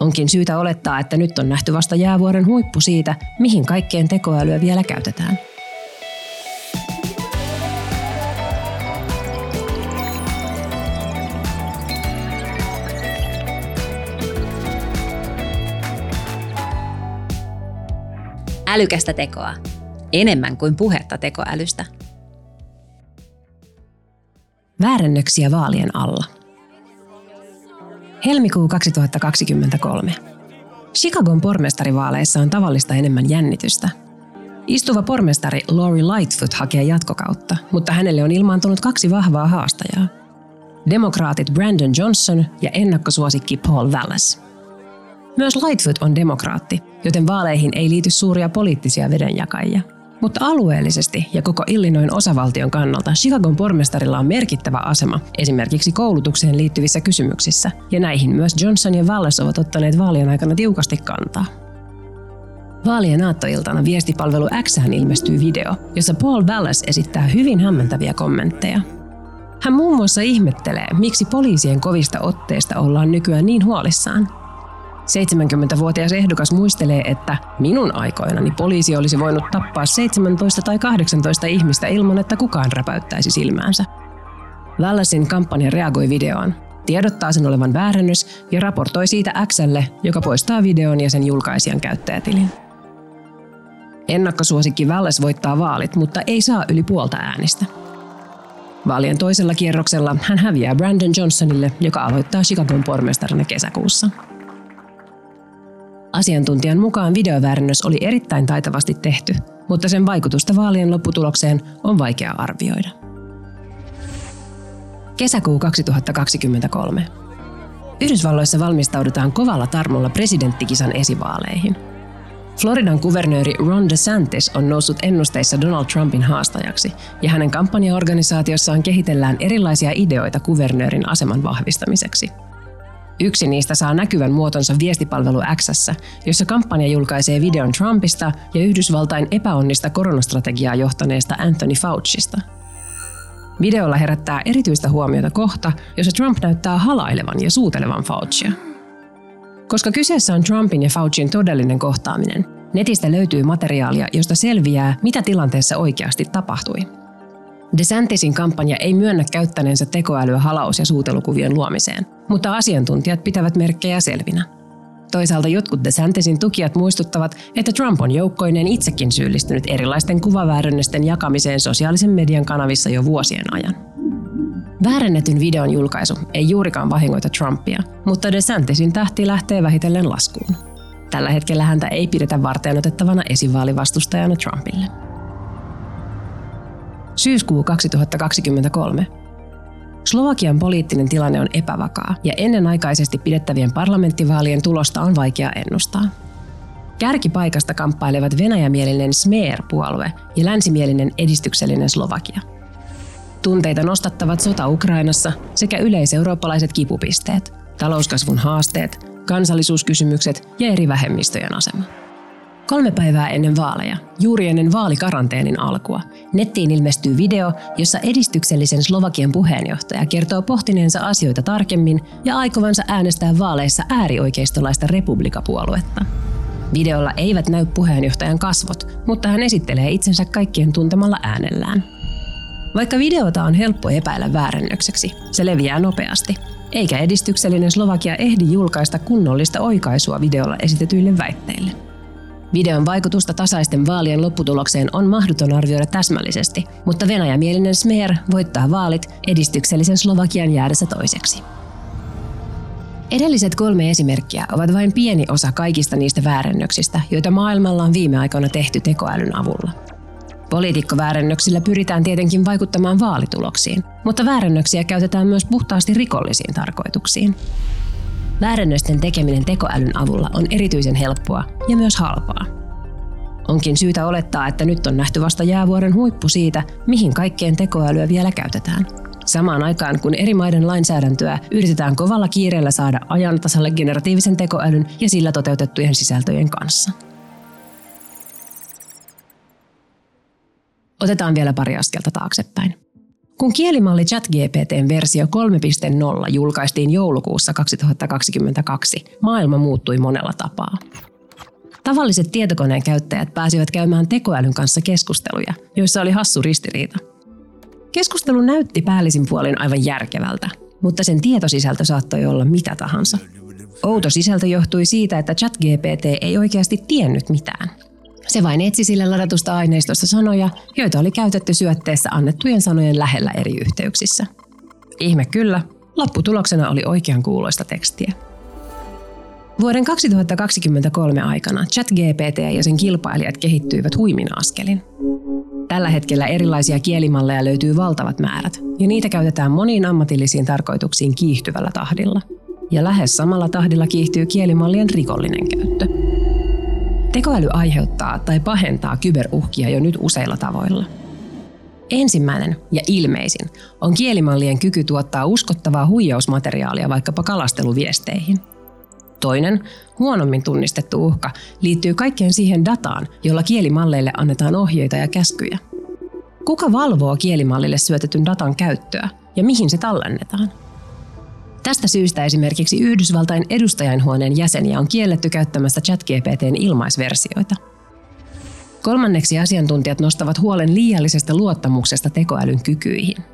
Onkin syytä olettaa, että nyt on nähty vasta jäävuoren huippu siitä, mihin kaikkeen tekoälyä vielä käytetään. Älykästä tekoa. Enemmän kuin puhetta tekoälystä. Väärennöksiä vaalien alla. Helmikuu 2023. Chicagon pormestarivaaleissa on tavallista enemmän jännitystä. Istuva pormestari Lori Lightfoot hakee jatkokautta, mutta hänelle on ilmaantunut kaksi vahvaa haastajaa. Demokraatit Brandon Johnson ja ennakkosuosikki Paul Vallas. Myös Lightfoot on demokraatti, joten vaaleihin ei liity suuria poliittisia vedenjakajia – mutta alueellisesti ja koko Illinoin osavaltion kannalta Chicagon pormestarilla on merkittävä asema esimerkiksi koulutukseen liittyvissä kysymyksissä, ja näihin myös Johnson ja Wallace ovat ottaneet vaalien aikana tiukasti kantaa. Vaalien aattoiltana viestipalvelu X ilmestyy video, jossa Paul Wallace esittää hyvin hämmentäviä kommentteja. Hän muun muassa ihmettelee, miksi poliisien kovista otteista ollaan nykyään niin huolissaan – 70-vuotias ehdokas muistelee, että minun aikoinani poliisi olisi voinut tappaa 17 tai 18 ihmistä ilman, että kukaan räpäyttäisi silmäänsä. Wallacein kampanja reagoi videoon, tiedottaa sen olevan väärennys ja raportoi siitä Xlle, joka poistaa videon ja sen julkaisijan käyttäjätilin. Ennakkosuosikki Wallace voittaa vaalit, mutta ei saa yli puolta äänistä. Vaalien toisella kierroksella hän häviää Brandon Johnsonille, joka aloittaa Chicagon pormestarina kesäkuussa. Asiantuntijan mukaan videoväärennös oli erittäin taitavasti tehty, mutta sen vaikutusta vaalien lopputulokseen on vaikea arvioida. Kesäkuu 2023. Yhdysvalloissa valmistaudutaan kovalla tarmolla presidenttikisan esivaaleihin. Floridan kuvernööri Ron DeSantis on noussut ennusteissa Donald Trumpin haastajaksi, ja hänen kampanjaorganisaatiossaan kehitellään erilaisia ideoita kuvernöörin aseman vahvistamiseksi – Yksi niistä saa näkyvän muotonsa viestipalvelu X, jossa kampanja julkaisee videon Trumpista ja Yhdysvaltain epäonnista koronastrategiaa johtaneesta Anthony Faucista. Videolla herättää erityistä huomiota kohta, jossa Trump näyttää halailevan ja suutelevan Faucia. Koska kyseessä on Trumpin ja Faucin todellinen kohtaaminen, netistä löytyy materiaalia, josta selviää, mitä tilanteessa oikeasti tapahtui. DeSantisin kampanja ei myönnä käyttäneensä tekoälyä halaus- ja suutelukuvien luomiseen, mutta asiantuntijat pitävät merkkejä selvinä. Toisaalta jotkut DeSantisin tukijat muistuttavat, että Trump on joukkoinen itsekin syyllistynyt erilaisten kuvaväärennösten jakamiseen sosiaalisen median kanavissa jo vuosien ajan. Väärennetyn videon julkaisu ei juurikaan vahingoita Trumpia, mutta DeSantisin tähti lähtee vähitellen laskuun. Tällä hetkellä häntä ei pidetä varteenotettavana esivaalivastustajana Trumpille. Syyskuu 2023. Slovakian poliittinen tilanne on epävakaa ja ennenaikaisesti pidettävien parlamenttivaalien tulosta on vaikea ennustaa. Kärkipaikasta kamppailevat venäjämielinen Smer-puolue ja länsimielinen edistyksellinen Slovakia. Tunteita nostattavat sota Ukrainassa sekä yleiseurooppalaiset kipupisteet, talouskasvun haasteet, kansallisuuskysymykset ja eri vähemmistöjen asema. Kolme päivää ennen vaaleja, juuri ennen vaalikaranteenin alkua, nettiin ilmestyy video, jossa edistyksellisen Slovakian puheenjohtaja kertoo pohtineensa asioita tarkemmin ja aikovansa äänestää vaaleissa äärioikeistolaista republikapuoluetta. Videolla eivät näy puheenjohtajan kasvot, mutta hän esittelee itsensä kaikkien tuntemalla äänellään. Vaikka videota on helppo epäillä väärennökseksi, se leviää nopeasti, eikä edistyksellinen Slovakia ehdi julkaista kunnollista oikaisua videolla esitetyille väitteille. Videon vaikutusta tasaisten vaalien lopputulokseen on mahdoton arvioida täsmällisesti, mutta venäjämielinen Smer voittaa vaalit edistyksellisen Slovakian jäädessä toiseksi. Edelliset kolme esimerkkiä ovat vain pieni osa kaikista niistä väärennöksistä, joita maailmalla on viime aikoina tehty tekoälyn avulla. Poliitikkoväärennöksillä pyritään tietenkin vaikuttamaan vaalituloksiin, mutta väärennöksiä käytetään myös puhtaasti rikollisiin tarkoituksiin. Väärennösten tekeminen tekoälyn avulla on erityisen helppoa ja myös halpaa. Onkin syytä olettaa, että nyt on nähty vasta jäävuoren huippu siitä, mihin kaikkeen tekoälyä vielä käytetään. Samaan aikaan, kun eri maiden lainsäädäntöä yritetään kovalla kiireellä saada ajan tasalle generatiivisen tekoälyn ja sillä toteutettujen sisältöjen kanssa. Otetaan vielä pari askelta taaksepäin. Kun kielimalli ChatGPTn versio 3.0 julkaistiin joulukuussa 2022, maailma muuttui monella tapaa. Tavalliset tietokoneen käyttäjät pääsivät käymään tekoälyn kanssa keskusteluja, joissa oli hassu ristiriita. Keskustelu näytti päällisin puolin aivan järkevältä, mutta sen tietosisältö saattoi olla mitä tahansa. Outo sisältö johtui siitä, että ChatGPT ei oikeasti tiennyt mitään. Se vain etsi sille ladatusta aineistosta sanoja, joita oli käytetty syötteessä annettujen sanojen lähellä eri yhteyksissä. Ihme kyllä, lopputuloksena oli oikean kuuloista tekstiä. Vuoden 2023 aikana ChatGPT ja sen kilpailijat kehittyivät huimin askelin. Tällä hetkellä erilaisia kielimalleja löytyy valtavat määrät, ja niitä käytetään moniin ammatillisiin tarkoituksiin kiihtyvällä tahdilla. Ja lähes samalla tahdilla kiihtyy kielimallien rikollinen käyttö. Tekoäly aiheuttaa tai pahentaa kyberuhkia jo nyt useilla tavoilla. Ensimmäinen ja ilmeisin on kielimallien kyky tuottaa uskottavaa huijausmateriaalia vaikkapa kalasteluviesteihin. Toinen, huonommin tunnistettu uhka, liittyy kaikkeen siihen dataan, jolla kielimalleille annetaan ohjeita ja käskyjä. Kuka valvoo kielimallille syötetyn datan käyttöä ja mihin se tallennetaan? Tästä syystä esimerkiksi Yhdysvaltain edustajainhuoneen jäseniä on kielletty käyttämästä ChatGPTn ilmaisversioita. Kolmanneksi asiantuntijat nostavat huolen liiallisesta luottamuksesta tekoälyn kykyihin.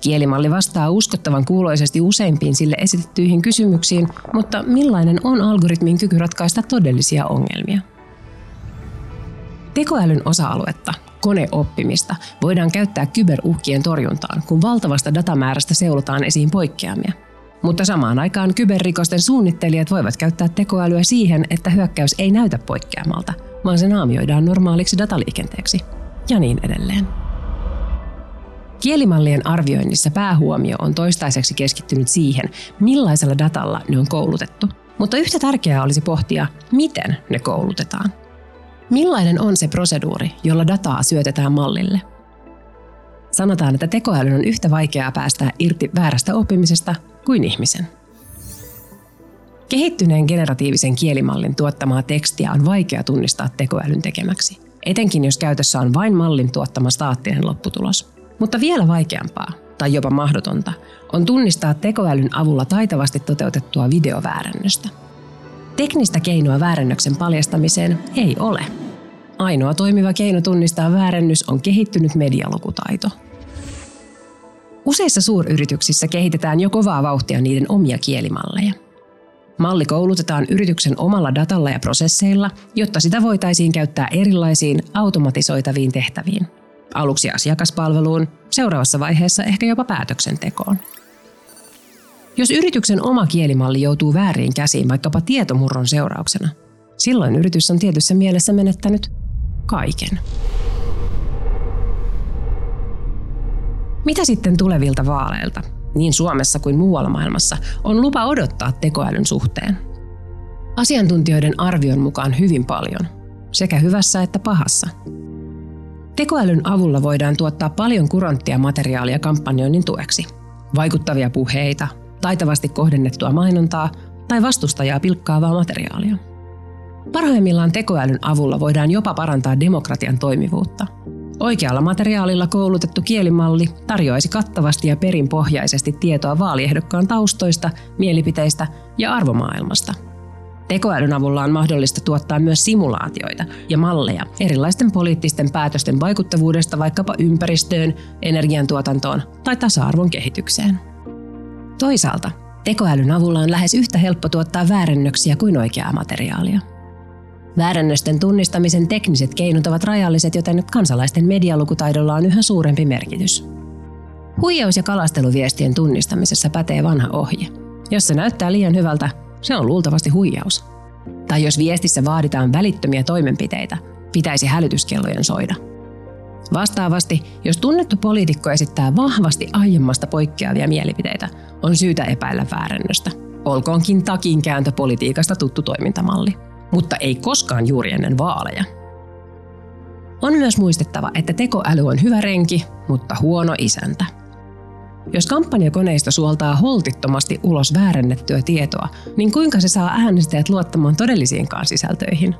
Kielimalli vastaa uskottavan kuuloisesti useimpiin sille esitettyihin kysymyksiin, mutta millainen on algoritmin kyky ratkaista todellisia ongelmia? Tekoälyn osa-aluetta, koneoppimista, voidaan käyttää kyberuhkien torjuntaan, kun valtavasta datamäärästä seulotaan esiin poikkeamia – mutta samaan aikaan kyberrikosten suunnittelijat voivat käyttää tekoälyä siihen, että hyökkäys ei näytä poikkeamalta, vaan se naamioidaan normaaliksi dataliikenteeksi. Ja niin edelleen. Kielimallien arvioinnissa päähuomio on toistaiseksi keskittynyt siihen, millaisella datalla ne on koulutettu. Mutta yhtä tärkeää olisi pohtia, miten ne koulutetaan. Millainen on se proseduuri, jolla dataa syötetään mallille? Sanotaan, että tekoälyn on yhtä vaikeaa päästää irti väärästä oppimisesta kuin ihmisen. Kehittyneen generatiivisen kielimallin tuottamaa tekstiä on vaikea tunnistaa tekoälyn tekemäksi, etenkin jos käytössä on vain mallin tuottama staattinen lopputulos. Mutta vielä vaikeampaa, tai jopa mahdotonta, on tunnistaa tekoälyn avulla taitavasti toteutettua videoväärännöstä. Teknistä keinoa väärännöksen paljastamiseen ei ole. Ainoa toimiva keino tunnistaa väärännys on kehittynyt medialukutaito – Useissa suuryrityksissä kehitetään jo kovaa vauhtia niiden omia kielimalleja. Malli koulutetaan yrityksen omalla datalla ja prosesseilla, jotta sitä voitaisiin käyttää erilaisiin automatisoitaviin tehtäviin. Aluksi asiakaspalveluun, seuraavassa vaiheessa ehkä jopa päätöksentekoon. Jos yrityksen oma kielimalli joutuu väärin käsiin vaikkapa tietomurron seurauksena, silloin yritys on tietyssä mielessä menettänyt kaiken. Mitä sitten tulevilta vaaleilta, niin Suomessa kuin muualla maailmassa, on lupa odottaa tekoälyn suhteen? Asiantuntijoiden arvion mukaan hyvin paljon, sekä hyvässä että pahassa. Tekoälyn avulla voidaan tuottaa paljon kuranttia materiaalia kampanjoinnin tueksi. Vaikuttavia puheita, taitavasti kohdennettua mainontaa tai vastustajaa pilkkaavaa materiaalia. Parhaimmillaan tekoälyn avulla voidaan jopa parantaa demokratian toimivuutta – Oikealla materiaalilla koulutettu kielimalli tarjoaisi kattavasti ja perinpohjaisesti tietoa vaaliehdokkaan taustoista, mielipiteistä ja arvomaailmasta. Tekoälyn avulla on mahdollista tuottaa myös simulaatioita ja malleja erilaisten poliittisten päätösten vaikuttavuudesta vaikkapa ympäristöön, energiantuotantoon tai tasa-arvon kehitykseen. Toisaalta tekoälyn avulla on lähes yhtä helppo tuottaa väärennöksiä kuin oikeaa materiaalia – Väärännösten tunnistamisen tekniset keinot ovat rajalliset, joten kansalaisten medialukutaidolla on yhä suurempi merkitys. Huijaus- ja kalasteluviestien tunnistamisessa pätee vanha ohje. Jos se näyttää liian hyvältä, se on luultavasti huijaus. Tai jos viestissä vaaditaan välittömiä toimenpiteitä, pitäisi hälytyskellojen soida. Vastaavasti, jos tunnettu poliitikko esittää vahvasti aiemmasta poikkeavia mielipiteitä, on syytä epäillä väärännöstä. Olkoonkin takinkääntö politiikasta tuttu toimintamalli mutta ei koskaan juuri ennen vaaleja. On myös muistettava, että tekoäly on hyvä renki, mutta huono isäntä. Jos kampanjakoneisto suoltaa holtittomasti ulos väärennettyä tietoa, niin kuinka se saa äänestäjät luottamaan todellisiinkaan sisältöihin?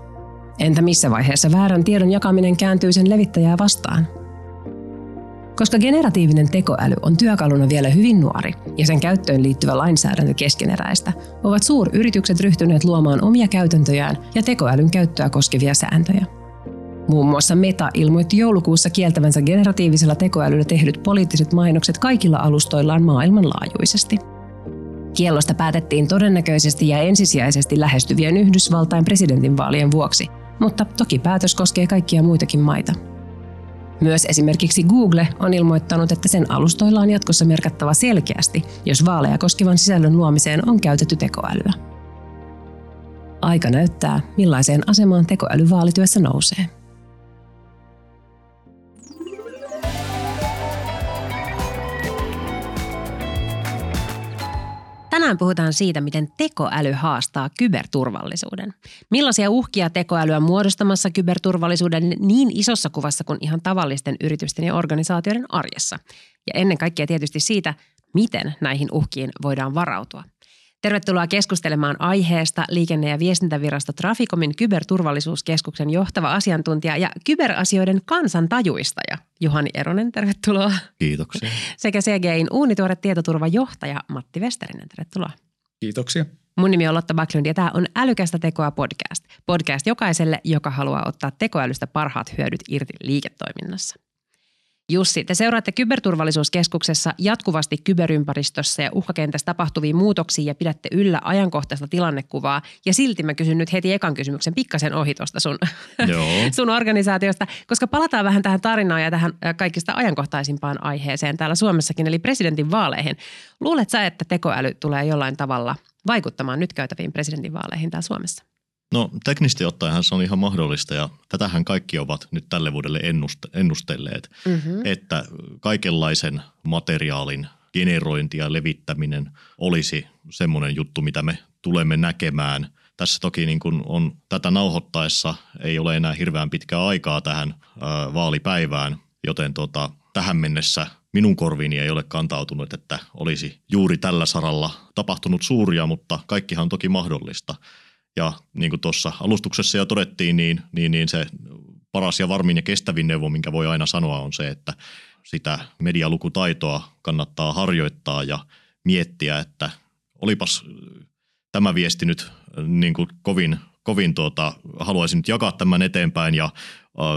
Entä missä vaiheessa väärän tiedon jakaminen kääntyy sen levittäjää vastaan? Koska generatiivinen tekoäly on työkaluna vielä hyvin nuori ja sen käyttöön liittyvä lainsäädäntö keskeneräistä, ovat suuryritykset ryhtyneet luomaan omia käytäntöjään ja tekoälyn käyttöä koskevia sääntöjä. Muun muassa Meta ilmoitti joulukuussa kieltävänsä generatiivisella tekoälyllä tehdyt poliittiset mainokset kaikilla alustoillaan maailmanlaajuisesti. Kiellosta päätettiin todennäköisesti ja ensisijaisesti lähestyvien Yhdysvaltain presidentinvaalien vuoksi, mutta toki päätös koskee kaikkia muitakin maita. Myös esimerkiksi Google on ilmoittanut, että sen alustoilla on jatkossa merkattava selkeästi, jos vaaleja koskevan sisällön luomiseen on käytetty tekoälyä. Aika näyttää, millaiseen asemaan tekoäly vaalityössä nousee. Tänään puhutaan siitä, miten tekoäly haastaa kyberturvallisuuden. Millaisia uhkia tekoälyä muodostamassa kyberturvallisuuden niin isossa kuvassa kuin ihan tavallisten yritysten ja organisaatioiden arjessa. Ja ennen kaikkea tietysti siitä, miten näihin uhkiin voidaan varautua. Tervetuloa keskustelemaan aiheesta liikenne- ja viestintävirasto Traficomin kyberturvallisuuskeskuksen johtava asiantuntija ja kyberasioiden kansantajuistaja Juhani Eronen, tervetuloa. Kiitoksia. Sekä CGIn uunituore tietoturvajohtaja Matti Westerinen, tervetuloa. Kiitoksia. Mun nimi on Lotta Backlund ja tämä on Älykästä tekoa podcast. Podcast jokaiselle, joka haluaa ottaa tekoälystä parhaat hyödyt irti liiketoiminnassa. Jussi, te seuraatte Kyberturvallisuuskeskuksessa jatkuvasti kyberympäristössä ja uhkakentässä tapahtuvia muutoksia ja pidätte yllä ajankohtaista tilannekuvaa. Ja silti mä kysyn nyt heti ekan kysymyksen pikkasen ohi tuosta sun, sun organisaatiosta, koska palataan vähän tähän tarinaan ja tähän kaikista ajankohtaisimpaan aiheeseen täällä Suomessakin, eli presidentin vaaleihin. Luulet sä, että tekoäly tulee jollain tavalla vaikuttamaan nyt käytäviin presidentinvaaleihin täällä Suomessa? No teknisesti ottaenhan se on ihan mahdollista ja tätähän kaikki ovat nyt tälle vuodelle ennuste- ennustelleet, mm-hmm. että kaikenlaisen materiaalin generointi ja levittäminen olisi semmoinen juttu, mitä me tulemme näkemään. Tässä toki niin kuin on tätä nauhoittaessa ei ole enää hirveän pitkää aikaa tähän ää, vaalipäivään, joten tota, tähän mennessä minun korviini ei ole kantautunut, että olisi juuri tällä saralla tapahtunut suuria, mutta kaikkihan on toki mahdollista. Ja niin kuin tuossa alustuksessa jo todettiin, niin, niin, niin se paras ja varmin ja kestävin neuvo, minkä voi aina sanoa, on se, että sitä medialukutaitoa kannattaa harjoittaa ja miettiä, että olipas tämä viesti nyt niin kuin kovin, kovin tuota, haluaisin nyt jakaa tämän eteenpäin ja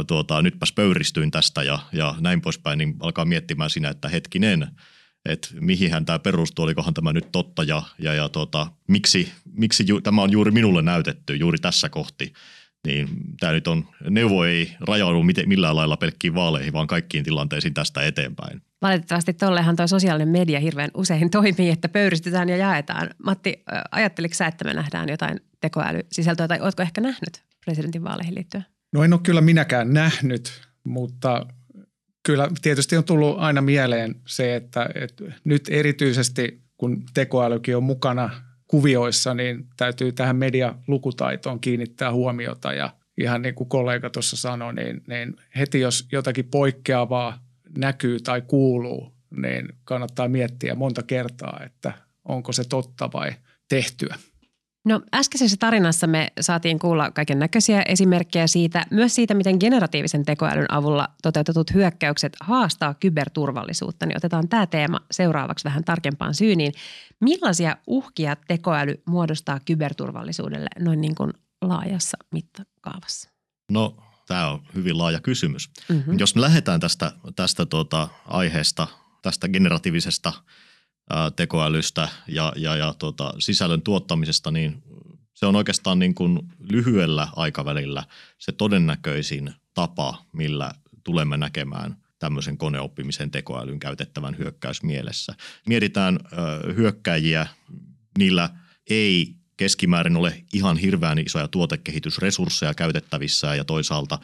tuota, nytpäs pöyristyin tästä ja, ja näin poispäin, niin alkaa miettimään siinä, että hetkinen – että mihin tämä perustuu, olikohan tämä nyt totta ja, ja, ja tota, miksi, miksi ju, tämä on juuri minulle näytetty juuri tässä kohti. Niin tämä nyt on, neuvo ei rajaudu miten, millään lailla pelkkiin vaaleihin, vaan kaikkiin tilanteisiin tästä eteenpäin. Valitettavasti tollehan tuo sosiaalinen media hirveän usein toimii, että pöyristetään ja jaetaan. Matti, ajatteliko sä, että me nähdään jotain tekoälysisältöä tai oletko ehkä nähnyt presidentin vaaleihin liittyen? No en ole kyllä minäkään nähnyt, mutta kyllä tietysti on tullut aina mieleen se, että, että nyt erityisesti kun tekoälykin on mukana kuvioissa, niin täytyy tähän medialukutaitoon kiinnittää huomiota ja ihan niin kuin kollega tuossa sanoi, niin, niin heti jos jotakin poikkeavaa näkyy tai kuuluu, niin kannattaa miettiä monta kertaa, että onko se totta vai tehtyä. No äskeisessä tarinassa me saatiin kuulla kaiken näköisiä esimerkkejä siitä, myös siitä, miten generatiivisen tekoälyn avulla toteutetut hyökkäykset haastaa kyberturvallisuutta. Niin otetaan tämä teema seuraavaksi vähän tarkempaan syyniin. Millaisia uhkia tekoäly muodostaa kyberturvallisuudelle noin niin kuin laajassa mittakaavassa? No tämä on hyvin laaja kysymys. Mm-hmm. Jos me lähdetään tästä, tästä tuota aiheesta, tästä generatiivisesta – tekoälystä ja, ja, ja tuota, sisällön tuottamisesta, niin se on oikeastaan niin kuin lyhyellä aikavälillä se todennäköisin tapa, millä tulemme näkemään tämmöisen koneoppimisen tekoälyn käytettävän hyökkäysmielessä. Mietitään ö, hyökkäjiä, niillä ei keskimäärin ole ihan hirveän isoja tuotekehitysresursseja käytettävissä ja toisaalta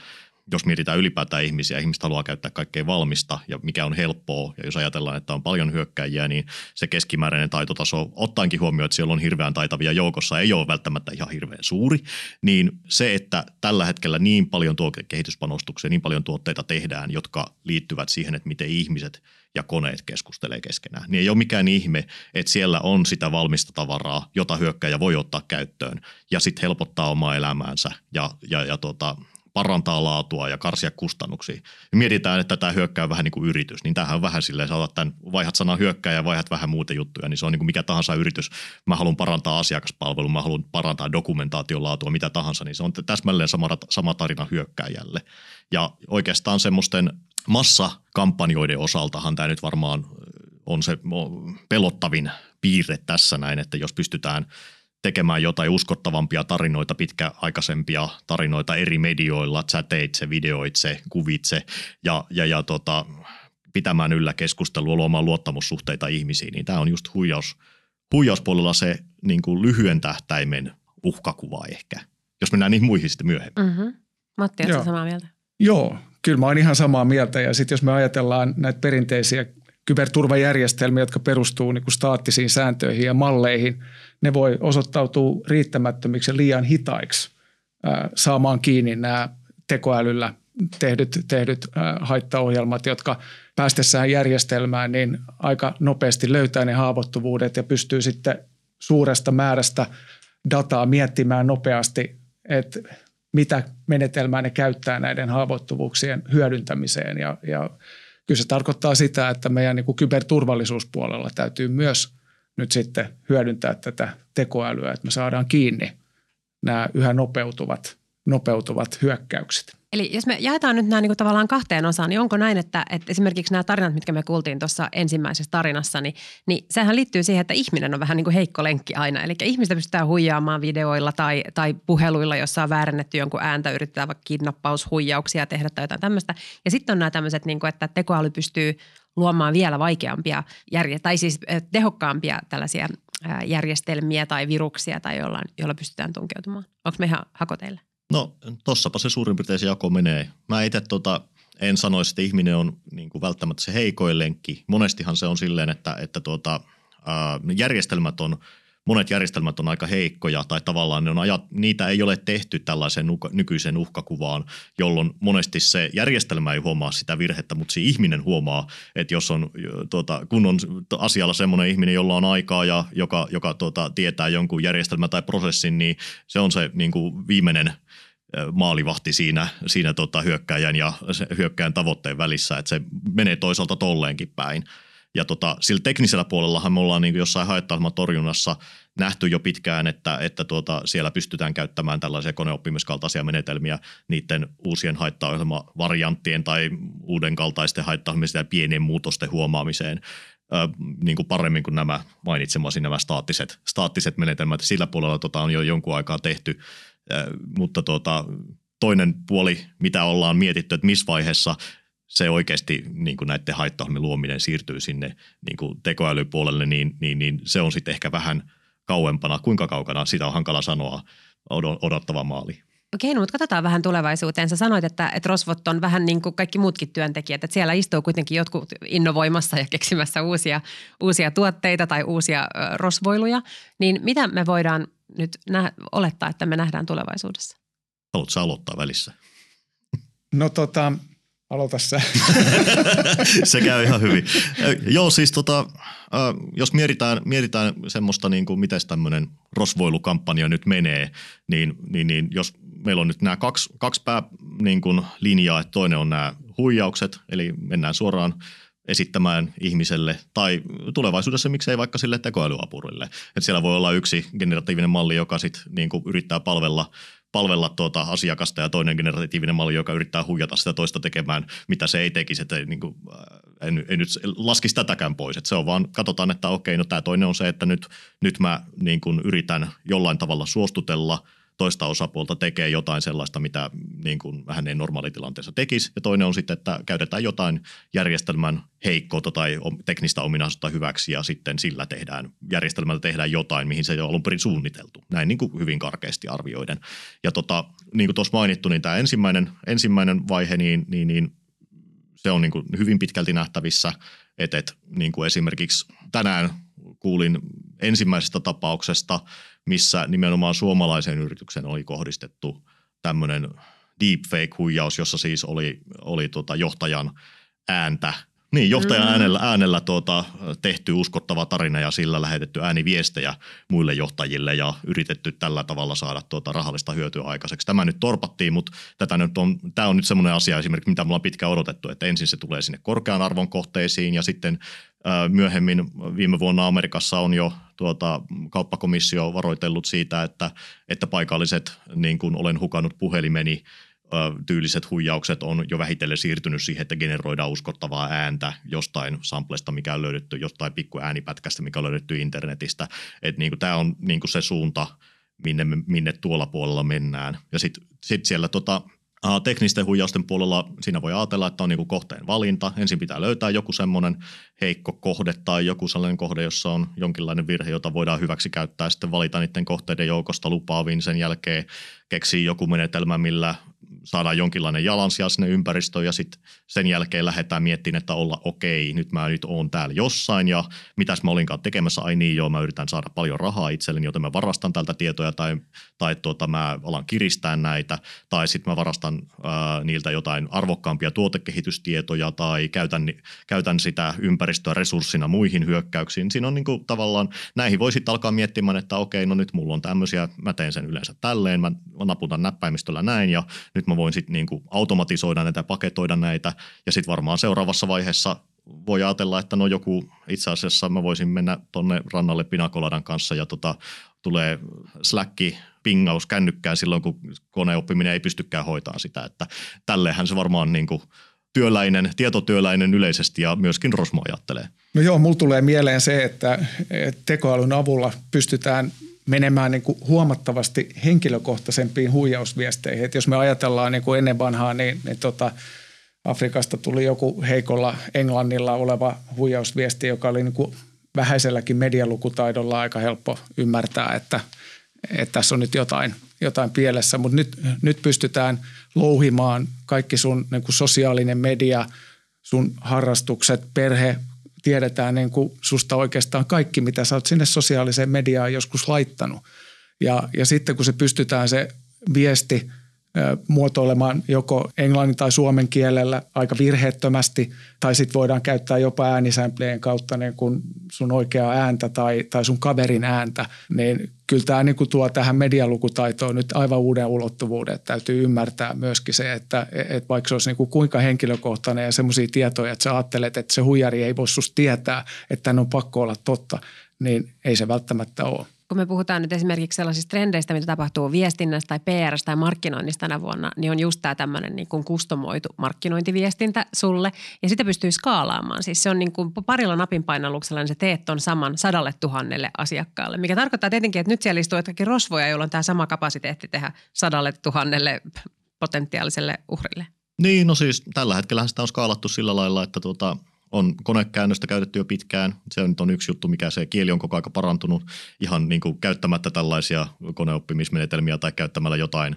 jos mietitään ylipäätään ihmisiä, ihmiset haluaa käyttää kaikkein valmista ja mikä on helppoa. Ja jos ajatellaan, että on paljon hyökkäjiä, niin se keskimääräinen taitotaso, ottaenkin huomioon, että siellä on hirveän taitavia joukossa, ei ole välttämättä ihan hirveän suuri. Niin se, että tällä hetkellä niin paljon tuo kehityspanostuksia, niin paljon tuotteita tehdään, jotka liittyvät siihen, että miten ihmiset ja koneet keskustelee keskenään. Niin ei ole mikään ihme, että siellä on sitä valmista tavaraa, jota hyökkäjä voi ottaa käyttöön ja sitten helpottaa omaa elämäänsä ja, ja, ja tota, parantaa laatua ja karsia kustannuksia. Ja mietitään, että tämä hyökkää vähän niin kuin yritys, niin tämähän on vähän silleen, sä tämän, vaihdat sanan hyökkää ja vaihdat vähän muuta juttuja, niin se on niin kuin mikä tahansa yritys. Mä haluan parantaa asiakaspalvelua, mä haluan parantaa dokumentaation laatua, mitä tahansa, niin se on täsmälleen sama, sama tarina hyökkääjälle. Ja oikeastaan semmoisten massakampanjoiden osaltahan tämä nyt varmaan on se pelottavin piirre tässä näin, että jos pystytään tekemään jotain uskottavampia tarinoita, pitkäaikaisempia tarinoita eri medioilla, chateitse, videoitse, kuvitse ja, ja, ja tota, pitämään yllä keskustelua, luomaan luottamussuhteita ihmisiin, niin tämä on just huijaus, huijauspuolella se niin kuin lyhyen tähtäimen uhkakuva ehkä, jos mennään niihin muihin sitten myöhemmin. Mm-hmm. Matti, oletko samaa mieltä? Joo, kyllä mä oon ihan samaa mieltä ja sitten jos me ajatellaan näitä perinteisiä kyberturvajärjestelmiä, jotka perustuu niin kuin staattisiin sääntöihin ja malleihin, ne voi osoittautua riittämättömiksi ja liian hitaiksi saamaan kiinni nämä tekoälyllä tehdyt, tehdyt haittaohjelmat, jotka päästessään järjestelmään niin aika nopeasti löytää ne haavoittuvuudet ja pystyy sitten suuresta määrästä dataa miettimään nopeasti, että mitä menetelmää ne käyttää näiden haavoittuvuuksien hyödyntämiseen. Ja, ja kyllä se tarkoittaa sitä, että meidän niin kuin kyberturvallisuuspuolella täytyy myös nyt sitten hyödyntää tätä tekoälyä, että me saadaan kiinni nämä yhä nopeutuvat, nopeutuvat hyökkäykset. Eli jos me jaetaan nyt nämä niin kuin tavallaan kahteen osaan, niin onko näin, että, että esimerkiksi nämä tarinat, mitkä me kuultiin tuossa ensimmäisessä tarinassa, niin, niin sehän liittyy siihen, että ihminen on vähän niin kuin heikko lenkki aina. Eli ihmistä pystytään huijaamaan videoilla tai, tai puheluilla, jossa on väärennetty jonkun ääntä, yritetään vaikka kidnappaushuijauksia tehdä tai jotain tämmöistä. Ja sitten on nämä tämmöiset, niin kuin, että tekoäly pystyy luomaan vielä vaikeampia, järje- tai siis tehokkaampia tällaisia järjestelmiä tai viruksia tai jolla, jolla pystytään tunkeutumaan. Onko me ihan hakoteille? No tossapa se suurin piirtein se jako menee. Mä itse tota, en sanoisi, että ihminen on niin kuin välttämättä se heikoin lenkki. Monestihan se on silleen, että, että tuota, ää, järjestelmät on – monet järjestelmät on aika heikkoja tai tavallaan ne on ajat, niitä ei ole tehty tällaiseen nykyiseen uhkakuvaan, jolloin monesti se järjestelmä ei huomaa sitä virhettä, mutta se ihminen huomaa, että jos on, tuota, kun on asialla semmoinen ihminen, jolla on aikaa ja joka, joka tuota, tietää jonkun järjestelmän tai prosessin, niin se on se niin kuin viimeinen maalivahti siinä, siinä tota hyökkäjän ja hyökkäjän tavoitteen välissä, että se menee toisaalta tolleenkin päin. Ja tota, sillä teknisellä puolellahan me ollaan niin jossain haittaohjelman torjunnassa nähty jo pitkään, että, että tuota, siellä pystytään käyttämään tällaisia koneoppimiskaltaisia menetelmiä niiden uusien haittaohjelmavarianttien tai uuden kaltaisten haittaohjelmisten ja pienien muutosten huomaamiseen niin kuin paremmin kuin nämä mainitsemasi nämä staattiset, staattiset menetelmät. Sillä puolella tota on jo jonkun aikaa tehty, mutta tuota, toinen puoli, mitä ollaan mietitty, että missä vaiheessa se oikeasti niin kuin näiden haittaohjelmien luominen siirtyy sinne niin kuin tekoälypuolelle, niin, niin, niin se on sitten ehkä vähän kauempana. Kuinka kaukana, sitä on hankala sanoa odottava maali. Okei, no, mutta katsotaan vähän tulevaisuuteen. Sä sanoit, että, että rosvot on vähän niin kuin kaikki muutkin työntekijät, että siellä istuu kuitenkin jotkut innovoimassa ja keksimässä uusia, uusia tuotteita tai uusia ö, rosvoiluja. Niin mitä me voidaan nyt nä- olettaa, että me nähdään tulevaisuudessa? Haluatko aloittaa välissä? No tota, Aloita se. se käy ihan hyvin. Joo, siis tota, jos mietitään, mietitään semmoista, niin kuin miten tämmöinen rosvoilukampanja nyt menee, niin, niin, niin jos meillä on nyt nämä kaksi, kaksi pää niin kuin linjaa, että toinen on nämä huijaukset, eli mennään suoraan esittämään ihmiselle tai tulevaisuudessa miksei vaikka sille tekoälyapurille. Että siellä voi olla yksi generatiivinen malli, joka sitten niin yrittää palvella palvella tuota asiakasta ja toinen generatiivinen malli, joka yrittää huijata sitä toista tekemään, mitä se ei tekisi. Että ei, niin kuin, äh, en, en nyt laskisi tätäkään pois. Että se on vaan, katsotaan, että okei, no tämä toinen on se, että nyt, nyt mä niin kuin yritän jollain tavalla suostutella – toista osapuolta tekee jotain sellaista, mitä niin kuin hän ei normaalitilanteessa tekisi. Ja toinen on sitten, että käytetään jotain järjestelmän heikkoutta tai teknistä ominaisuutta hyväksi ja sitten sillä tehdään, järjestelmällä tehdään jotain, mihin se ei ole alun perin suunniteltu. Näin niin kuin hyvin karkeasti arvioiden. Ja tota, niin kuin tuossa mainittu, niin tämä ensimmäinen, ensimmäinen vaihe, niin, niin, niin se on niin kuin hyvin pitkälti nähtävissä, että, että niin kuin esimerkiksi tänään kuulin ensimmäisestä tapauksesta, missä nimenomaan suomalaisen yrityksen oli kohdistettu tämmöinen deepfake-huijaus, jossa siis oli, oli tota johtajan ääntä Niin, johtajan mm. äänellä, äänellä tuota, tehty uskottava tarina ja sillä lähetetty ääniviestejä muille johtajille ja yritetty tällä tavalla saada tuota rahallista hyötyä aikaiseksi. Tämä nyt torpattiin, mutta tätä nyt on, tämä on nyt semmoinen asia esimerkiksi, mitä me ollaan pitkään odotettu, että ensin se tulee sinne korkean arvon kohteisiin ja sitten myöhemmin viime vuonna Amerikassa on jo tuota, kauppakomissio varoitellut siitä, että, että paikalliset, niin kuin olen hukannut puhelimeni, tyyliset huijaukset on jo vähitellen siirtynyt siihen, että generoidaan uskottavaa ääntä jostain samplesta, mikä on löydetty, jostain pikku äänipätkästä, mikä on löydetty internetistä. Että niin tämä on niin kuin se suunta, minne, minne tuolla puolella mennään. Ja sitten sit siellä tota, teknisten huijausten puolella siinä voi ajatella, että on niin kuin kohteen valinta. Ensin pitää löytää joku semmoinen heikko kohde tai joku sellainen kohde, jossa on jonkinlainen virhe, jota voidaan hyväksi käyttää. Sitten valita niiden kohteiden joukosta lupaavin. Sen jälkeen keksii joku menetelmä, millä saadaan jonkinlainen jalansija sinne ympäristöön ja sitten sen jälkeen lähdetään miettimään, että olla okei, nyt mä nyt oon täällä jossain ja mitäs mä olinkaan tekemässä, ai niin joo, mä yritän saada paljon rahaa itselleni, joten mä varastan tältä tietoja tai, tai tuota, mä alan kiristää näitä tai sitten mä varastan ää, niiltä jotain arvokkaampia tuotekehitystietoja tai käytän, käytän sitä ympäristöä resurssina muihin hyökkäyksiin. Siinä on niin kuin, tavallaan, näihin voi sitten alkaa miettimään, että okei, no nyt mulla on tämmöisiä, mä teen sen yleensä tälleen, mä naputan näppäimistöllä näin ja nyt mä voin sitten niinku automatisoida näitä, paketoida näitä ja sitten varmaan seuraavassa vaiheessa voi ajatella, että no joku itse asiassa mä voisin mennä tonne rannalle pinakoladan kanssa ja tota, tulee släkki pingaus kännykkään silloin, kun koneoppiminen ei pystykään hoitaa sitä. Että tälleenhän se varmaan niin kuin työläinen, tietotyöläinen yleisesti ja myöskin Rosmo ajattelee. No joo, mulla tulee mieleen se, että tekoälyn avulla pystytään menemään niin kuin huomattavasti henkilökohtaisempiin huijausviesteihin. Et jos me ajatellaan niin kuin ennen vanhaa, niin, niin tota, Afrikasta tuli joku heikolla englannilla oleva huijausviesti, joka oli niin kuin vähäiselläkin medialukutaidolla aika helppo ymmärtää, että, että tässä on nyt jotain, jotain pielessä. Mutta nyt, nyt pystytään louhimaan kaikki sun niin kuin sosiaalinen media, sun harrastukset, perhe, tiedetään niin kuin susta oikeastaan kaikki, mitä sä oot sinne sosiaaliseen mediaan joskus laittanut. Ja, ja sitten kun se pystytään se viesti – muotoilemaan joko englannin tai suomen kielellä aika virheettömästi, tai sitten voidaan käyttää jopa äänisämpleen kautta niin kun sun oikeaa ääntä tai, tai sun kaverin ääntä, niin kyllä tämä niin tuo tähän medialukutaitoon nyt aivan uuden ulottuvuuden. Että täytyy ymmärtää myöskin se, että, että vaikka se olisi niin kuin kuinka henkilökohtainen ja semmoisia tietoja, että sä ajattelet, että se huijari ei voi susta tietää, että on pakko olla totta, niin ei se välttämättä ole kun me puhutaan nyt esimerkiksi sellaisista trendeistä, mitä tapahtuu viestinnästä tai PR tai markkinoinnista tänä vuonna, niin on just tämä tämmöinen niin kuin kustomoitu markkinointiviestintä sulle. Ja sitä pystyy skaalaamaan. Siis se on niin kuin parilla napinpainalluksella, niin sä teet ton saman sadalle tuhannelle asiakkaalle. Mikä tarkoittaa tietenkin, että nyt siellä istuu jotakin rosvoja, joilla on tämä sama kapasiteetti tehdä sadalle tuhannelle potentiaaliselle uhrille. Niin, no siis tällä hetkellä sitä on skaalattu sillä lailla, että tuota, on konekäännöstä käytetty jo pitkään. Se on, nyt on yksi juttu, mikä se kieli on koko aika parantunut ihan niin kuin käyttämättä tällaisia koneoppimismenetelmiä tai käyttämällä jotain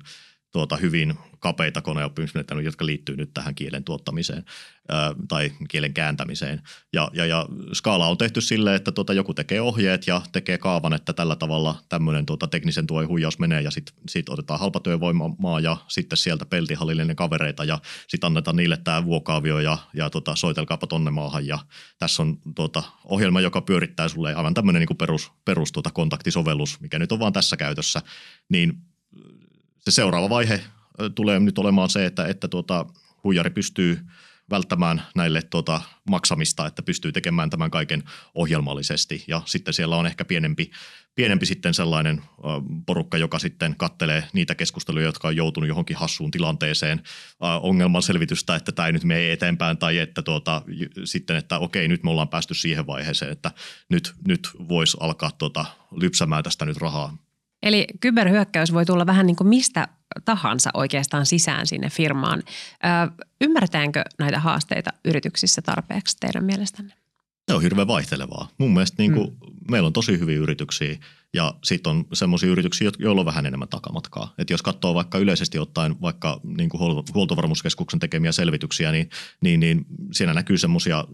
tuota, hyvin kapeita koneoppimismenetelmiä, jotka liittyy nyt tähän kielen tuottamiseen ää, tai kielen kääntämiseen. Ja, ja, ja skaala on tehty sille, että tuota, joku tekee ohjeet ja tekee kaavan, että tällä tavalla tämmöinen tuota, teknisen tuen huijaus menee ja sitten sit otetaan halpatyövoimaa ja sitten sieltä peltihallillinen kavereita ja sitten annetaan niille tämä vuokaavio ja, ja tuota, soitelkaapa tonne maahan ja tässä on tuota, ohjelma, joka pyörittää sulle aivan tämmöinen niin perus, perus tuota, kontaktisovellus, mikä nyt on vaan tässä käytössä, niin se seuraava vaihe tulee nyt olemaan se, että, että tuota, huijari pystyy välttämään näille tuota, maksamista, että pystyy tekemään tämän kaiken ohjelmallisesti. Ja sitten siellä on ehkä pienempi, pienempi sitten sellainen porukka, joka sitten kattelee niitä keskusteluja, jotka on joutunut johonkin hassuun tilanteeseen ongelman selvitystä, että tämä ei nyt mene eteenpäin tai että tuota, sitten, että okei, nyt me ollaan päästy siihen vaiheeseen, että nyt, nyt voisi alkaa tuota, lypsämään tästä nyt rahaa Eli kyberhyökkäys voi tulla vähän niin kuin mistä tahansa oikeastaan sisään sinne firmaan. Ö, ymmärretäänkö näitä haasteita yrityksissä tarpeeksi teidän mielestänne? Se on hirveän vaihtelevaa. Mun mielestä niin kuin, mm. meillä on tosi hyviä yrityksiä ja sitten on semmoisia yrityksiä, joilla on vähän enemmän takamatkaa. Et jos katsoo vaikka yleisesti ottaen vaikka niin kuin huoltovarmuuskeskuksen tekemiä selvityksiä, niin, niin, niin siinä näkyy semmoisia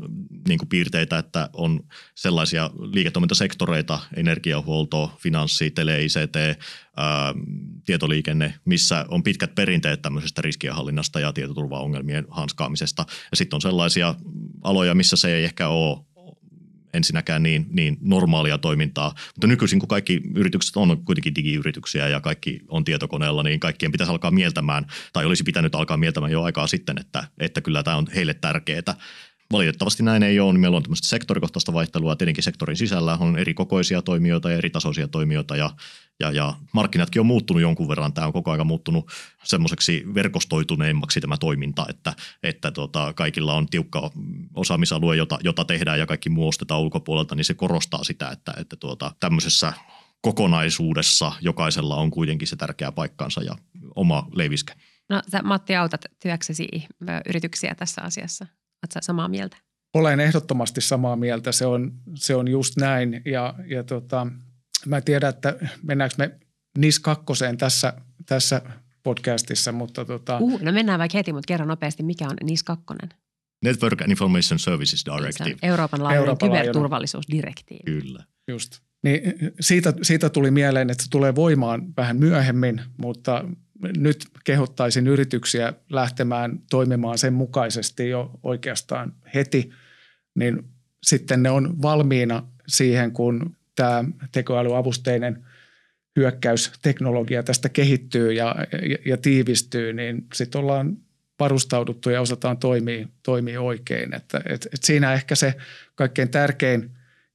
niin piirteitä, että on sellaisia liiketoimintasektoreita, energiahuolto, finanssi, tele, ICT, ää, tietoliikenne, missä on pitkät perinteet tämmöisestä riskienhallinnasta ja tietoturvaongelmien hanskaamisesta. Ja sitten on sellaisia aloja, missä se ei ehkä ole ensinnäkään niin, niin normaalia toimintaa. Mutta nykyisin, kun kaikki yritykset on kuitenkin digiyrityksiä ja kaikki on tietokoneella, niin kaikkien pitäisi alkaa mieltämään, tai olisi pitänyt alkaa mieltämään jo aikaa sitten, että, että kyllä tämä on heille tärkeää. Valitettavasti näin ei ole, niin meillä on tämmöistä sektorikohtaista vaihtelua. Tietenkin sektorin sisällä on eri kokoisia toimijoita ja eri tasoisia toimijoita ja, ja, ja markkinatkin on muuttunut jonkun verran. Tämä on koko ajan muuttunut semmoiseksi verkostoituneemmaksi tämä toiminta, että, että tota, kaikilla on tiukka osaamisalue, jota, jota tehdään ja kaikki muu ostetaan ulkopuolelta, niin se korostaa sitä, että, että tuota, tämmöisessä kokonaisuudessa jokaisella on kuitenkin se tärkeä paikkansa ja oma leiviskä. No sä Matti autat työksesi yrityksiä tässä asiassa. Oletko samaa mieltä? Olen ehdottomasti samaa mieltä. Se on, se on just näin. Ja, ja tota, mä en tiedä, että mennäänkö me NIS kakkoseen tässä, tässä podcastissa, mutta tota... Uh, no mennään vaikka heti, mutta kerro nopeasti, mikä on NIS 2? Network and Information Services Directive. Euroopan laajuinen Euroopan kyberturvallisuusdirektiivi. Kyllä. Just. Niin siitä, siitä tuli mieleen, että se tulee voimaan vähän myöhemmin, mutta nyt kehottaisin yrityksiä lähtemään toimimaan sen mukaisesti jo oikeastaan heti, niin sitten ne on valmiina siihen, kun tämä tekoälyavusteinen hyökkäysteknologia tästä kehittyy ja, ja, ja tiivistyy, niin sitten ollaan varustauduttu ja osataan toimia, toimia oikein. Että, et, et siinä ehkä se kaikkein tärkein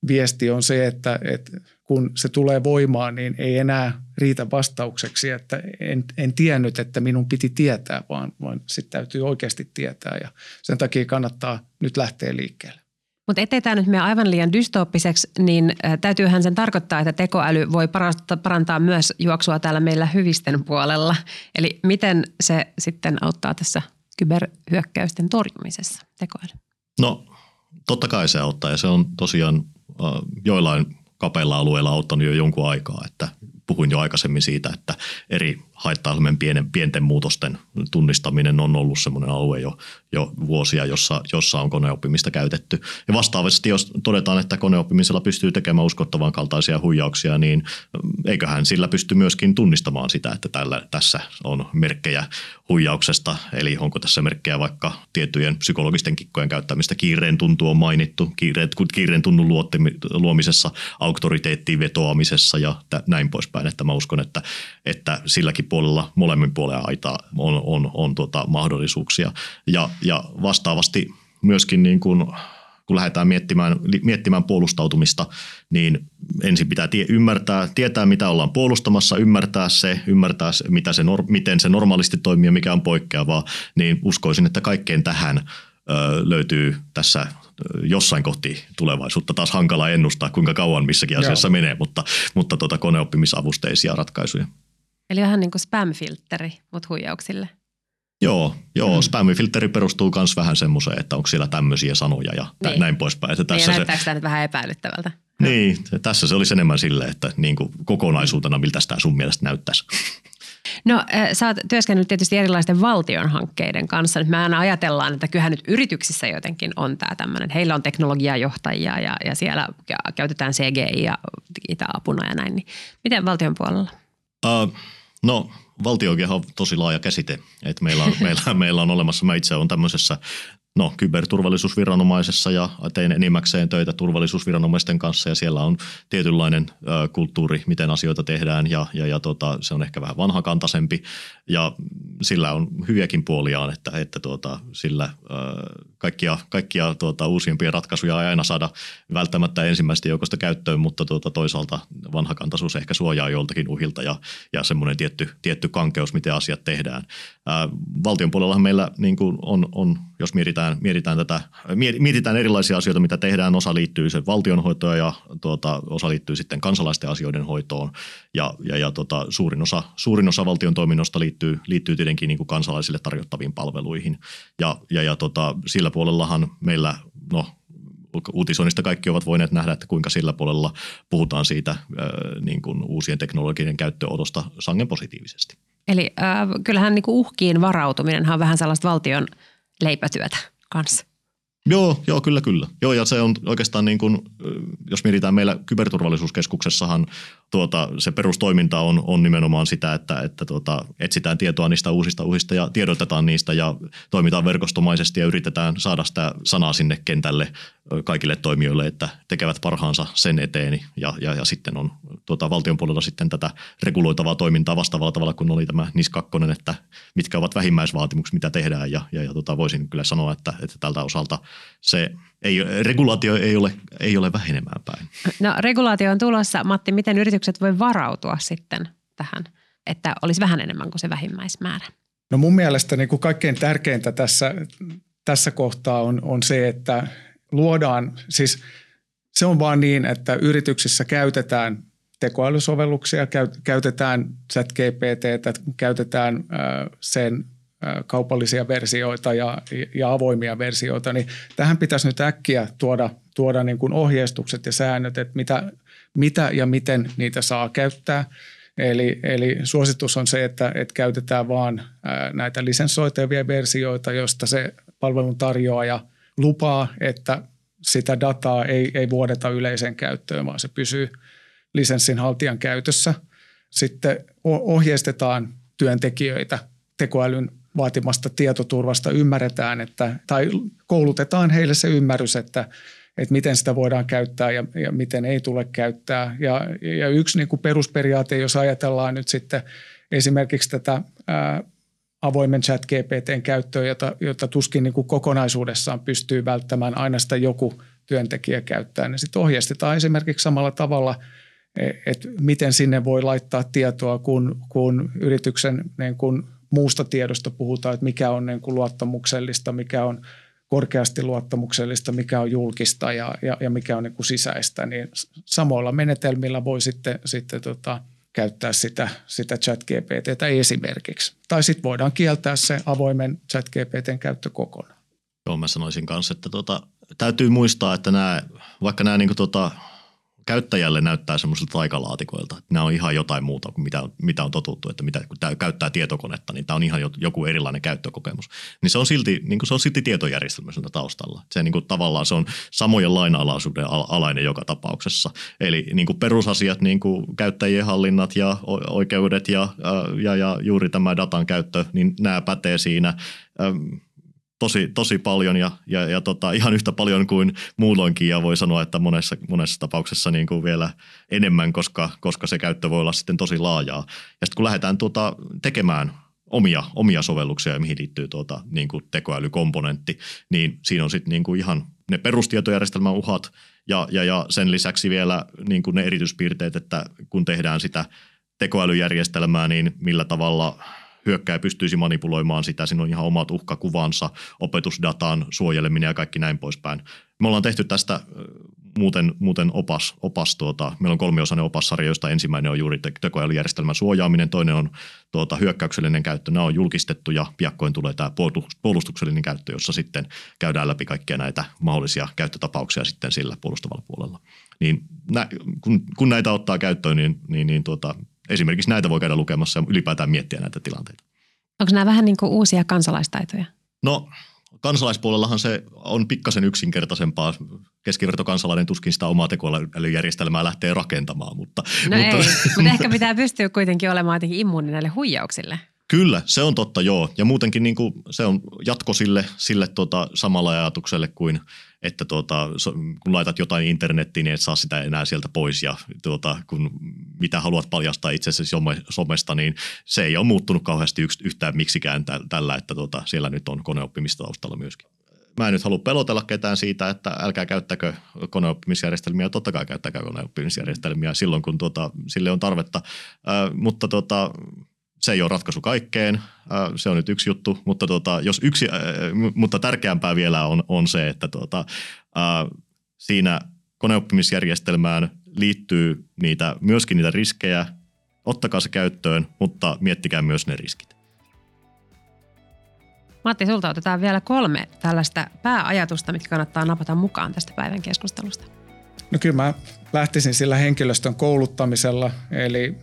viesti on se, että, että kun se tulee voimaan, niin ei enää riitä vastaukseksi, että en, en tiennyt, että minun piti tietää, vaan, vaan sitten täytyy oikeasti tietää ja sen takia kannattaa nyt lähteä liikkeelle. Mutta ettei tämä nyt mene aivan liian dystooppiseksi, niin täytyyhän sen tarkoittaa, että tekoäly voi parantaa myös juoksua täällä meillä hyvisten puolella. Eli miten se sitten auttaa tässä kyberhyökkäysten torjumisessa tekoäly? No totta kai se auttaa ja se on tosiaan joillain kapeilla alueilla auttanut jo jonkun aikaa, että puhuin jo aikaisemmin siitä, että eri haitta pienen, pienten muutosten tunnistaminen on ollut semmoinen alue jo, jo vuosia, jossa, jossa on koneoppimista käytetty. Ja vastaavasti, jos todetaan, että koneoppimisella pystyy tekemään uskottavan kaltaisia huijauksia, niin eiköhän sillä pysty myöskin tunnistamaan sitä, että tällä, tässä on merkkejä huijauksesta. Eli onko tässä merkkejä vaikka tiettyjen psykologisten kikkojen käyttämistä. Kiireen tuntu on mainittu, kiireen, kiireen tunnun luomisessa, auktoriteettiin vetoamisessa ja näin poispäin. Että mä uskon, että, että silläkin puolella, molemmin puolella aitaa on, on, on tuota mahdollisuuksia. Ja, ja vastaavasti myöskin niin kuin, kun lähdetään miettimään, miettimään puolustautumista, niin ensin pitää tie, ymmärtää, tietää mitä ollaan puolustamassa, ymmärtää se, ymmärtää se, mitä se, miten se normaalisti toimii ja mikä on poikkeavaa, niin uskoisin, että kaikkeen tähän ö, löytyy tässä jossain kohti tulevaisuutta. Taas hankala ennustaa, kuinka kauan missäkin asiassa Joo. menee, mutta, mutta tuota koneoppimisavusteisia ratkaisuja. Eli vähän niin kuin spam-filtteri, mutta huijauksille. Joo, joo mm. spam-filtteri perustuu myös vähän semmoiseen, että onko siellä tämmöisiä sanoja ja niin. näin poispäin. Että tässä niin, se, tämä nyt vähän epäilyttävältä? Niin, tässä se olisi enemmän silleen, että niin kuin kokonaisuutena miltä tämä sun mielestä näyttäisi. No sä oot työskennellyt tietysti erilaisten valtion hankkeiden kanssa. Nyt me aina ajatellaan, että kyllähän nyt yrityksissä jotenkin on tämä tämmöinen, heillä on teknologiajohtajia ja, ja siellä käytetään CGI ja apuna ja näin. Niin miten valtion puolella? Uh, no valtiokin on tosi laaja käsite. että meillä, on, meillä, meillä on olemassa, mä itse olen tämmöisessä no, kyberturvallisuusviranomaisessa ja tein enimmäkseen töitä turvallisuusviranomaisten kanssa ja siellä on tietynlainen ö, kulttuuri, miten asioita tehdään ja, ja, ja tota, se on ehkä vähän vanhakantaisempi ja sillä on hyviäkin puoliaan, että, että tuota, sillä ö, kaikkia, kaikkia tuota, uusimpia ratkaisuja ei aina saada välttämättä ensimmäistä joukosta käyttöön, mutta tuota, toisaalta vanhakantaisuus ehkä suojaa joltakin uhilta ja, ja semmoinen tietty, tietty kankeus, miten asiat tehdään. Ää, valtion puolellahan meillä niin kuin on, on, jos mietitään, mietitään, tätä, mietitään erilaisia asioita, mitä tehdään, osa liittyy sen valtionhoitoon ja tuota, osa liittyy sitten kansalaisten asioiden hoitoon. Ja, ja, ja tuota, suurin, osa, suurin osa valtion toiminnosta liittyy, liittyy tietenkin niin kuin kansalaisille tarjottaviin palveluihin. Ja, ja, ja tuota, sillä puolellahan meillä, no uutisoinnista kaikki ovat voineet nähdä, että kuinka sillä puolella puhutaan siitä niin kuin uusien teknologioiden käyttöönotosta sangen positiivisesti. Eli äh, kyllähän niin kuin uhkiin varautuminen on vähän sellaista valtion leipätyötä kanssa. Joo, joo, kyllä, kyllä. Joo, ja se on oikeastaan niin kuin, jos mietitään meillä kyberturvallisuuskeskuksessahan tuota, se perustoiminta on, on nimenomaan sitä, että, että tuota, etsitään tietoa niistä uusista uhista ja tiedotetaan niistä ja toimitaan verkostomaisesti ja yritetään saada sitä sanaa sinne kentälle kaikille toimijoille, että tekevät parhaansa sen eteen ja, ja, ja sitten on tuota, valtion puolella sitten tätä reguloitavaa toimintaa vastaavalla tavalla kuin oli tämä NIS 2, että mitkä ovat vähimmäisvaatimukset, mitä tehdään ja, ja, ja tuota, voisin kyllä sanoa, että, että tältä osalta se ei, regulaatio ei ole, ei ole vähenemään päin. No regulaatio on tulossa. Matti, miten yritykset voi varautua sitten tähän, että olisi vähän enemmän kuin se vähimmäismäärä? No mun mielestä niin kuin kaikkein tärkeintä tässä, tässä kohtaa on, on se, että luodaan, siis se on vaan niin, että yrityksissä käytetään tekoälysovelluksia, käytetään ChatGPT, käytetään sen kaupallisia versioita ja, ja avoimia versioita, niin tähän pitäisi nyt äkkiä tuoda, tuoda niin kuin ohjeistukset ja säännöt, että mitä, mitä ja miten niitä saa käyttää. Eli, eli suositus on se, että, että käytetään vain näitä lisenssoitavia versioita, joista se palvelun tarjoaja lupaa, että sitä dataa ei, ei vuodeta yleiseen käyttöön, vaan se pysyy lisenssin haltijan käytössä. Sitten ohjeistetaan työntekijöitä tekoälyn vaatimasta tietoturvasta ymmärretään, että, tai koulutetaan heille se ymmärrys, että, että miten sitä voidaan käyttää ja, ja miten ei tule käyttää. Ja, ja yksi niin kuin perusperiaate, jos ajatellaan nyt sitten esimerkiksi tätä ää, avoimen chat GPTn käyttöä, jota, jota tuskin niin kuin kokonaisuudessaan pystyy välttämään aina sitä joku työntekijä käyttää, niin sitten ohjeistetaan esimerkiksi samalla tavalla, e, että miten sinne voi laittaa tietoa, kun, kun yrityksen niin kuin muusta tiedosta puhutaan, että mikä on niin kuin luottamuksellista, mikä on korkeasti luottamuksellista, mikä on julkista ja, ja, ja mikä on niin kuin sisäistä, niin samoilla menetelmillä voi sitten, sitten tota, käyttää sitä, sitä chat GPTtä esimerkiksi. Tai sitten voidaan kieltää se avoimen chat GPTn käyttö kokonaan. Joo, mä sanoisin kanssa, että tota, täytyy muistaa, että nämä, vaikka nämä niin kuin tota, käyttäjälle näyttää semmoisilta taikalaatikoilta. Nämä on ihan jotain muuta kuin mitä, mitä on totuttu, että mitä, kun tämä käyttää tietokonetta, niin tämä on ihan joku erilainen käyttökokemus. Niin se on silti, niin kuin se on silti tietojärjestelmä taustalla. Se niin kuin tavallaan se on samojen lainalaisuuden alainen joka tapauksessa. Eli niin kuin perusasiat, niin kuin käyttäjien hallinnat ja oikeudet ja, ja, ja juuri tämä datan käyttö, niin nämä pätee siinä tosi, tosi paljon ja, ja, ja tota, ihan yhtä paljon kuin muulloinkin ja voi sanoa, että monessa, monessa tapauksessa niin kuin vielä enemmän, koska, koska se käyttö voi olla sitten tosi laajaa. Ja sitten kun lähdetään tuota tekemään omia, omia sovelluksia, mihin liittyy tuota, niin kuin tekoälykomponentti, niin siinä on sitten niin kuin ihan ne perustietojärjestelmän uhat ja, ja, ja sen lisäksi vielä niin kuin ne erityispiirteet, että kun tehdään sitä tekoälyjärjestelmää, niin millä tavalla – hyökkäjä pystyisi manipuloimaan sitä. Siinä on ihan omat uhkakuvansa, opetusdatan suojeleminen ja kaikki näin poispäin. Me ollaan tehty tästä muuten, muuten opas, opas tuota, meillä on kolmiosainen opassarja, josta ensimmäinen on juuri tekoälyjärjestelmän suojaaminen, toinen on tuota, hyökkäyksellinen käyttö. Nämä on julkistettu ja piakkoin tulee tämä puolustuksellinen käyttö, jossa sitten käydään läpi kaikkia näitä mahdollisia käyttötapauksia sitten sillä puolustavalla puolella. Niin nä, kun, kun näitä ottaa käyttöön, niin, niin, niin tuota, esimerkiksi näitä voi käydä lukemassa ja ylipäätään miettiä näitä tilanteita. Onko nämä vähän niin kuin uusia kansalaistaitoja? No kansalaispuolellahan se on pikkasen yksinkertaisempaa. Keskivertokansalainen tuskin sitä omaa tekoälyjärjestelmää lähtee rakentamaan. Mutta, no mutta, ei, mutta ehkä pitää pystyä kuitenkin olemaan jotenkin immuuni näille huijauksille. Kyllä, se on totta, joo. Ja muutenkin niin kuin, se on jatko sille, sille tota, samalla ajatukselle kuin, että tuota, kun laitat jotain internettiin, niin et saa sitä enää sieltä pois. Ja tuota, kun mitä haluat paljastaa itsesi somesta, niin se ei ole muuttunut kauheasti yks, yhtään miksikään tällä, että tuota, siellä nyt on koneoppimista taustalla myöskin. Mä en nyt halua pelotella ketään siitä, että älkää käyttäkö koneoppimisjärjestelmiä. Totta kai käyttäkää koneoppimisjärjestelmiä silloin, kun tuota, sille on tarvetta. Äh, mutta tuota, se ei ole ratkaisu kaikkeen, äh, se on nyt yksi juttu, mutta, tota, jos yksi, äh, mutta tärkeämpää vielä on, on se, että tota, äh, siinä koneoppimisjärjestelmään liittyy niitä, myöskin niitä riskejä, ottakaa se käyttöön, mutta miettikää myös ne riskit. Matti, sulta otetaan vielä kolme tällaista pääajatusta, mitkä kannattaa napata mukaan tästä päivän keskustelusta. No kyllä mä lähtisin sillä henkilöstön kouluttamisella, eli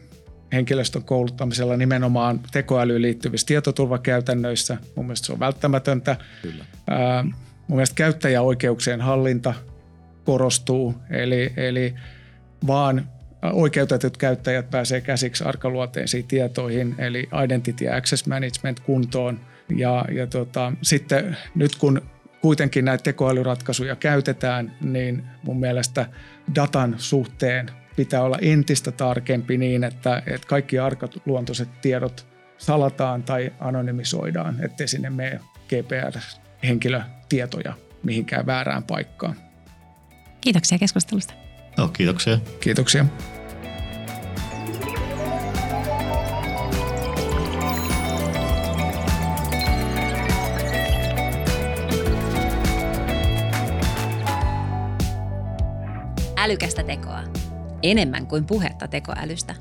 henkilöstön kouluttamisella nimenomaan tekoälyyn liittyvissä tietoturvakäytännöissä. Mun mielestä se on välttämätöntä. Kyllä. Ää, mun mielestä käyttäjäoikeuksien hallinta korostuu, eli, eli vaan oikeutetut käyttäjät pääsee käsiksi arkaluonteisiin tietoihin, eli Identity Access Management kuntoon. Ja, ja tota, sitten nyt kun kuitenkin näitä tekoälyratkaisuja käytetään, niin mun mielestä datan suhteen pitää olla entistä tarkempi niin, että, että kaikki arkaluontoiset tiedot salataan tai anonymisoidaan, ettei sinne mene GPR-henkilötietoja mihinkään väärään paikkaan. Kiitoksia keskustelusta. No, kiitoksia. Kiitoksia. Älykästä tekoa. Enemmän kuin puhetta tekoälystä.